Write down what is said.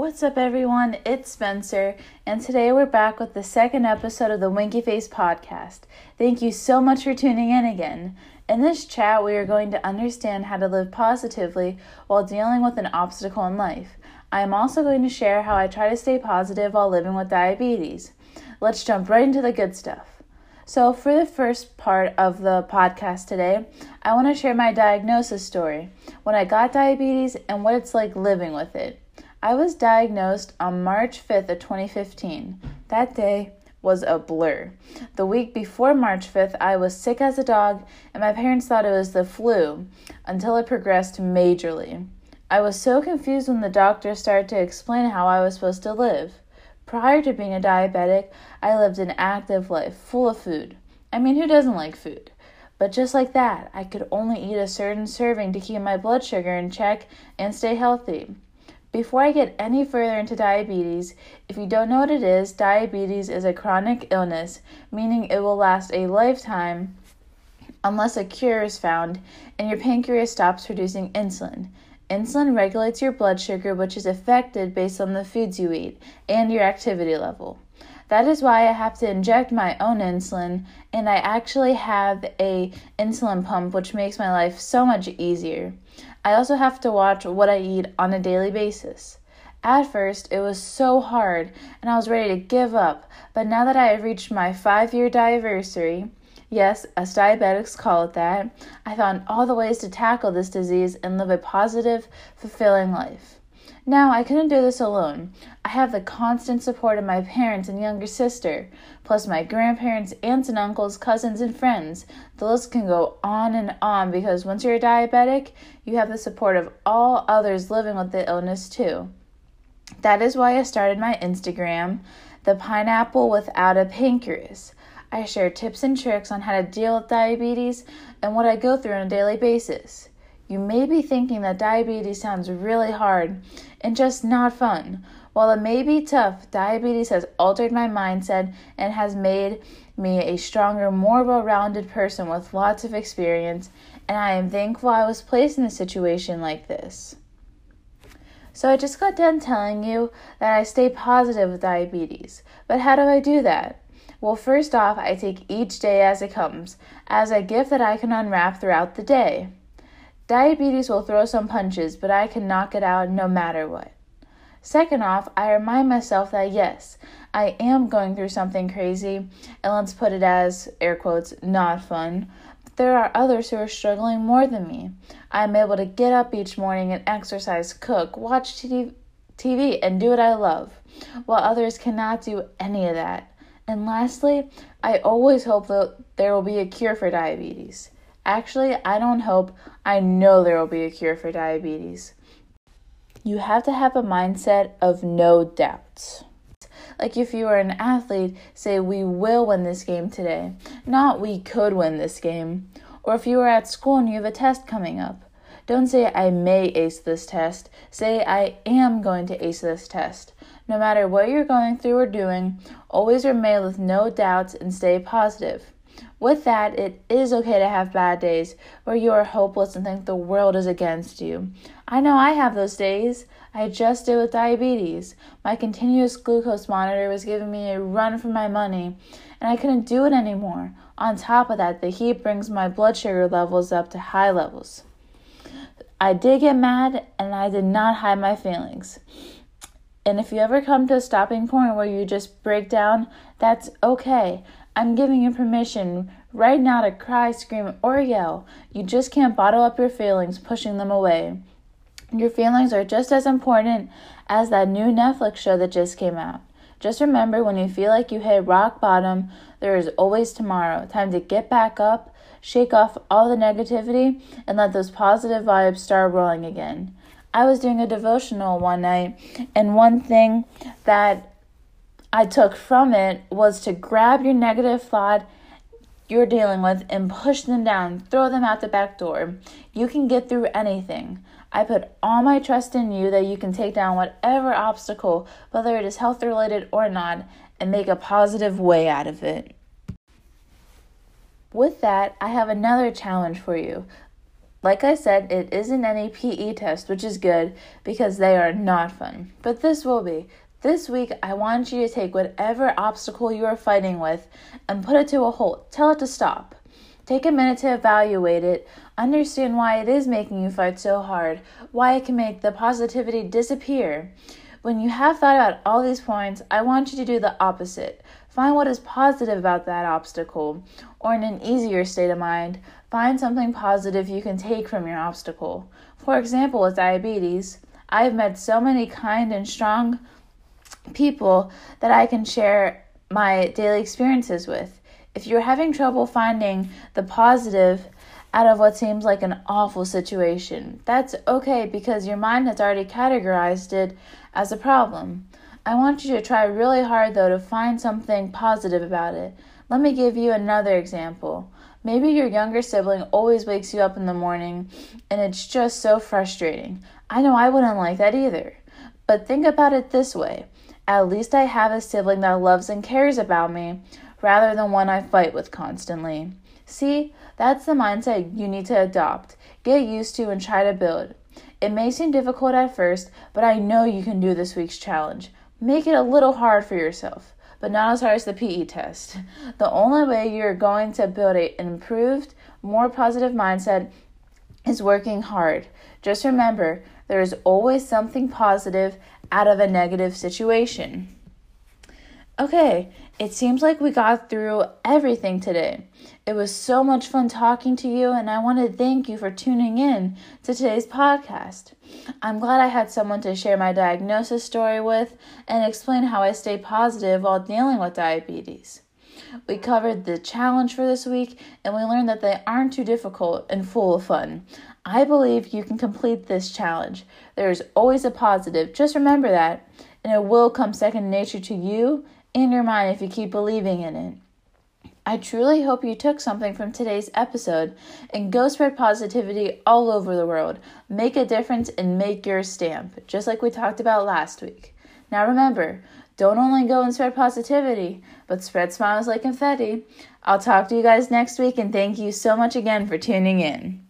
What's up, everyone? It's Spencer, and today we're back with the second episode of the Winky Face podcast. Thank you so much for tuning in again. In this chat, we are going to understand how to live positively while dealing with an obstacle in life. I am also going to share how I try to stay positive while living with diabetes. Let's jump right into the good stuff. So, for the first part of the podcast today, I want to share my diagnosis story when I got diabetes and what it's like living with it. I was diagnosed on March 5th of 2015. That day was a blur. The week before March 5th, I was sick as a dog, and my parents thought it was the flu until it progressed majorly. I was so confused when the doctor started to explain how I was supposed to live. Prior to being a diabetic, I lived an active life, full of food. I mean, who doesn't like food? But just like that, I could only eat a certain serving to keep my blood sugar in check and stay healthy. Before I get any further into diabetes, if you don't know what it is, diabetes is a chronic illness, meaning it will last a lifetime unless a cure is found and your pancreas stops producing insulin. Insulin regulates your blood sugar, which is affected based on the foods you eat and your activity level. That is why I have to inject my own insulin, and I actually have a insulin pump, which makes my life so much easier. I also have to watch what I eat on a daily basis. At first, it was so hard, and I was ready to give up, but now that I have reached my five year anniversary, Yes, as diabetics call it that. I found all the ways to tackle this disease and live a positive, fulfilling life. Now, I couldn't do this alone. I have the constant support of my parents and younger sister, plus my grandparents, aunts and uncles, cousins, and friends. The list can go on and on because once you're a diabetic, you have the support of all others living with the illness too. That is why I started my Instagram, The Pineapple Without a Pancreas. I share tips and tricks on how to deal with diabetes and what I go through on a daily basis. You may be thinking that diabetes sounds really hard and just not fun. While it may be tough, diabetes has altered my mindset and has made me a stronger, more well rounded person with lots of experience, and I am thankful I was placed in a situation like this. So, I just got done telling you that I stay positive with diabetes, but how do I do that? Well, first off, I take each day as it comes, as a gift that I can unwrap throughout the day. Diabetes will throw some punches, but I can knock it out no matter what. Second off, I remind myself that yes, I am going through something crazy, and let's put it as air quotes, not fun. But there are others who are struggling more than me. I am able to get up each morning and exercise, cook, watch TV, and do what I love, while others cannot do any of that. And lastly, I always hope that there will be a cure for diabetes. Actually, I don't hope, I know there will be a cure for diabetes. You have to have a mindset of no doubts. Like if you are an athlete, say, We will win this game today, not we could win this game. Or if you are at school and you have a test coming up, don't say, I may ace this test. Say, I am going to ace this test. No matter what you're going through or doing, always remain with no doubts and stay positive. With that, it is okay to have bad days where you are hopeless and think the world is against you. I know I have those days. I just did with diabetes. My continuous glucose monitor was giving me a run for my money, and I couldn't do it anymore. On top of that, the heat brings my blood sugar levels up to high levels. I did get mad, and I did not hide my feelings. And if you ever come to a stopping point where you just break down, that's okay. I'm giving you permission right now to cry, scream, or yell. You just can't bottle up your feelings, pushing them away. Your feelings are just as important as that new Netflix show that just came out. Just remember when you feel like you hit rock bottom, there is always tomorrow. Time to get back up, shake off all the negativity, and let those positive vibes start rolling again. I was doing a devotional one night, and one thing that I took from it was to grab your negative thought you're dealing with and push them down, throw them out the back door. You can get through anything. I put all my trust in you that you can take down whatever obstacle, whether it is health related or not, and make a positive way out of it. With that, I have another challenge for you. Like I said, it isn't any PE test, which is good because they are not fun. But this will be. This week, I want you to take whatever obstacle you are fighting with and put it to a halt. Tell it to stop. Take a minute to evaluate it, understand why it is making you fight so hard, why it can make the positivity disappear. When you have thought about all these points, I want you to do the opposite. Find what is positive about that obstacle, or in an easier state of mind, find something positive you can take from your obstacle. For example, with diabetes, I have met so many kind and strong people that I can share my daily experiences with. If you're having trouble finding the positive out of what seems like an awful situation, that's okay because your mind has already categorized it as a problem. I want you to try really hard though to find something positive about it. Let me give you another example. Maybe your younger sibling always wakes you up in the morning and it's just so frustrating. I know I wouldn't like that either. But think about it this way at least I have a sibling that loves and cares about me rather than one I fight with constantly. See, that's the mindset you need to adopt, get used to, and try to build. It may seem difficult at first, but I know you can do this week's challenge. Make it a little hard for yourself, but not as hard as the PE test. The only way you're going to build an improved, more positive mindset is working hard. Just remember, there is always something positive out of a negative situation. Okay, it seems like we got through everything today. It was so much fun talking to you, and I want to thank you for tuning in to today's podcast. I'm glad I had someone to share my diagnosis story with and explain how I stay positive while dealing with diabetes. We covered the challenge for this week, and we learned that they aren't too difficult and full of fun. I believe you can complete this challenge. There is always a positive. Just remember that, and it will come second nature to you and your mind if you keep believing in it. I truly hope you took something from today's episode and go spread positivity all over the world. Make a difference and make your stamp, just like we talked about last week. Now remember, don't only go and spread positivity, but spread smiles like confetti. I'll talk to you guys next week and thank you so much again for tuning in.